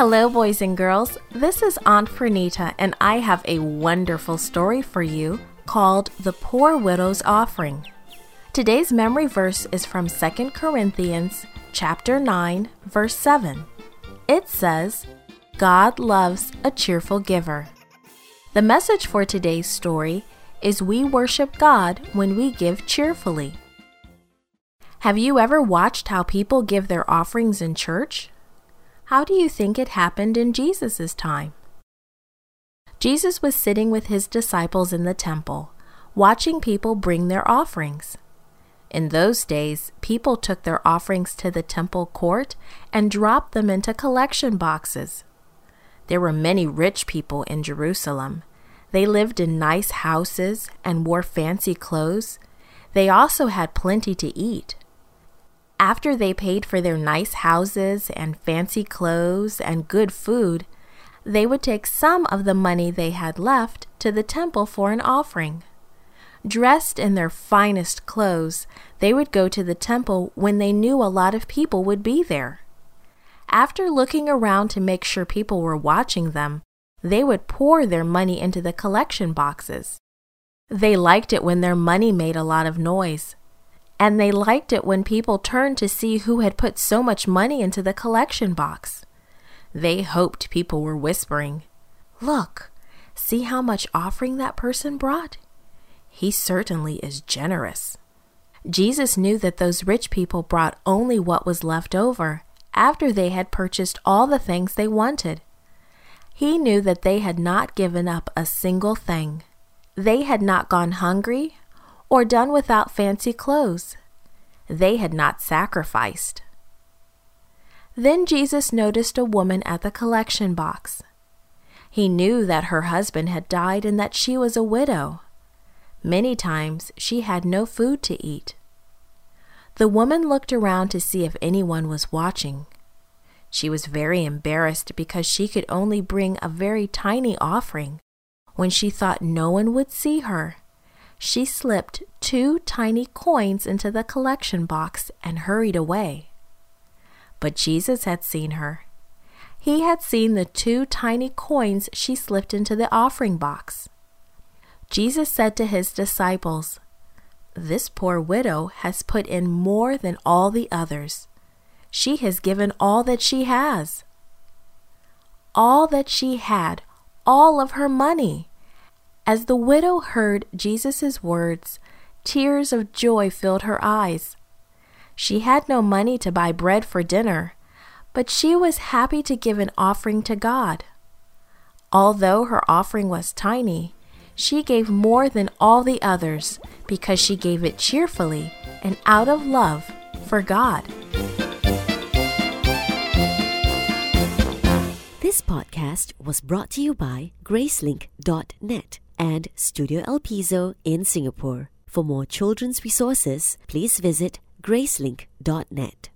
Hello, boys and girls. This is Aunt Pernita, and I have a wonderful story for you called The Poor Widow's Offering. Today's memory verse is from 2 Corinthians chapter 9, verse 7. It says, God loves a cheerful giver. The message for today's story is we worship God when we give cheerfully. Have you ever watched how people give their offerings in church? How do you think it happened in Jesus' time? Jesus was sitting with his disciples in the temple, watching people bring their offerings. In those days, people took their offerings to the temple court and dropped them into collection boxes. There were many rich people in Jerusalem. They lived in nice houses and wore fancy clothes. They also had plenty to eat. After they paid for their nice houses and fancy clothes and good food, they would take some of the money they had left to the temple for an offering. Dressed in their finest clothes, they would go to the temple when they knew a lot of people would be there. After looking around to make sure people were watching them, they would pour their money into the collection boxes. They liked it when their money made a lot of noise and they liked it when people turned to see who had put so much money into the collection box. They hoped people were whispering, Look, see how much offering that person brought? He certainly is generous. Jesus knew that those rich people brought only what was left over after they had purchased all the things they wanted. He knew that they had not given up a single thing. They had not gone hungry or done without fancy clothes. They had not sacrificed. Then Jesus noticed a woman at the collection box. He knew that her husband had died and that she was a widow. Many times she had no food to eat. The woman looked around to see if anyone was watching. She was very embarrassed because she could only bring a very tiny offering. When she thought no one would see her, she slipped two tiny coins into the collection box and hurried away. But Jesus had seen her. He had seen the two tiny coins she slipped into the offering box. Jesus said to his disciples, This poor widow has put in more than all the others. She has given all that she has. All that she had, all of her money. As the widow heard Jesus' words, tears of joy filled her eyes. She had no money to buy bread for dinner, but she was happy to give an offering to God. Although her offering was tiny, she gave more than all the others because she gave it cheerfully and out of love for God. This podcast was brought to you by Gracelink.net and Studio El Piso in Singapore. For more children's resources, please visit gracelink.net.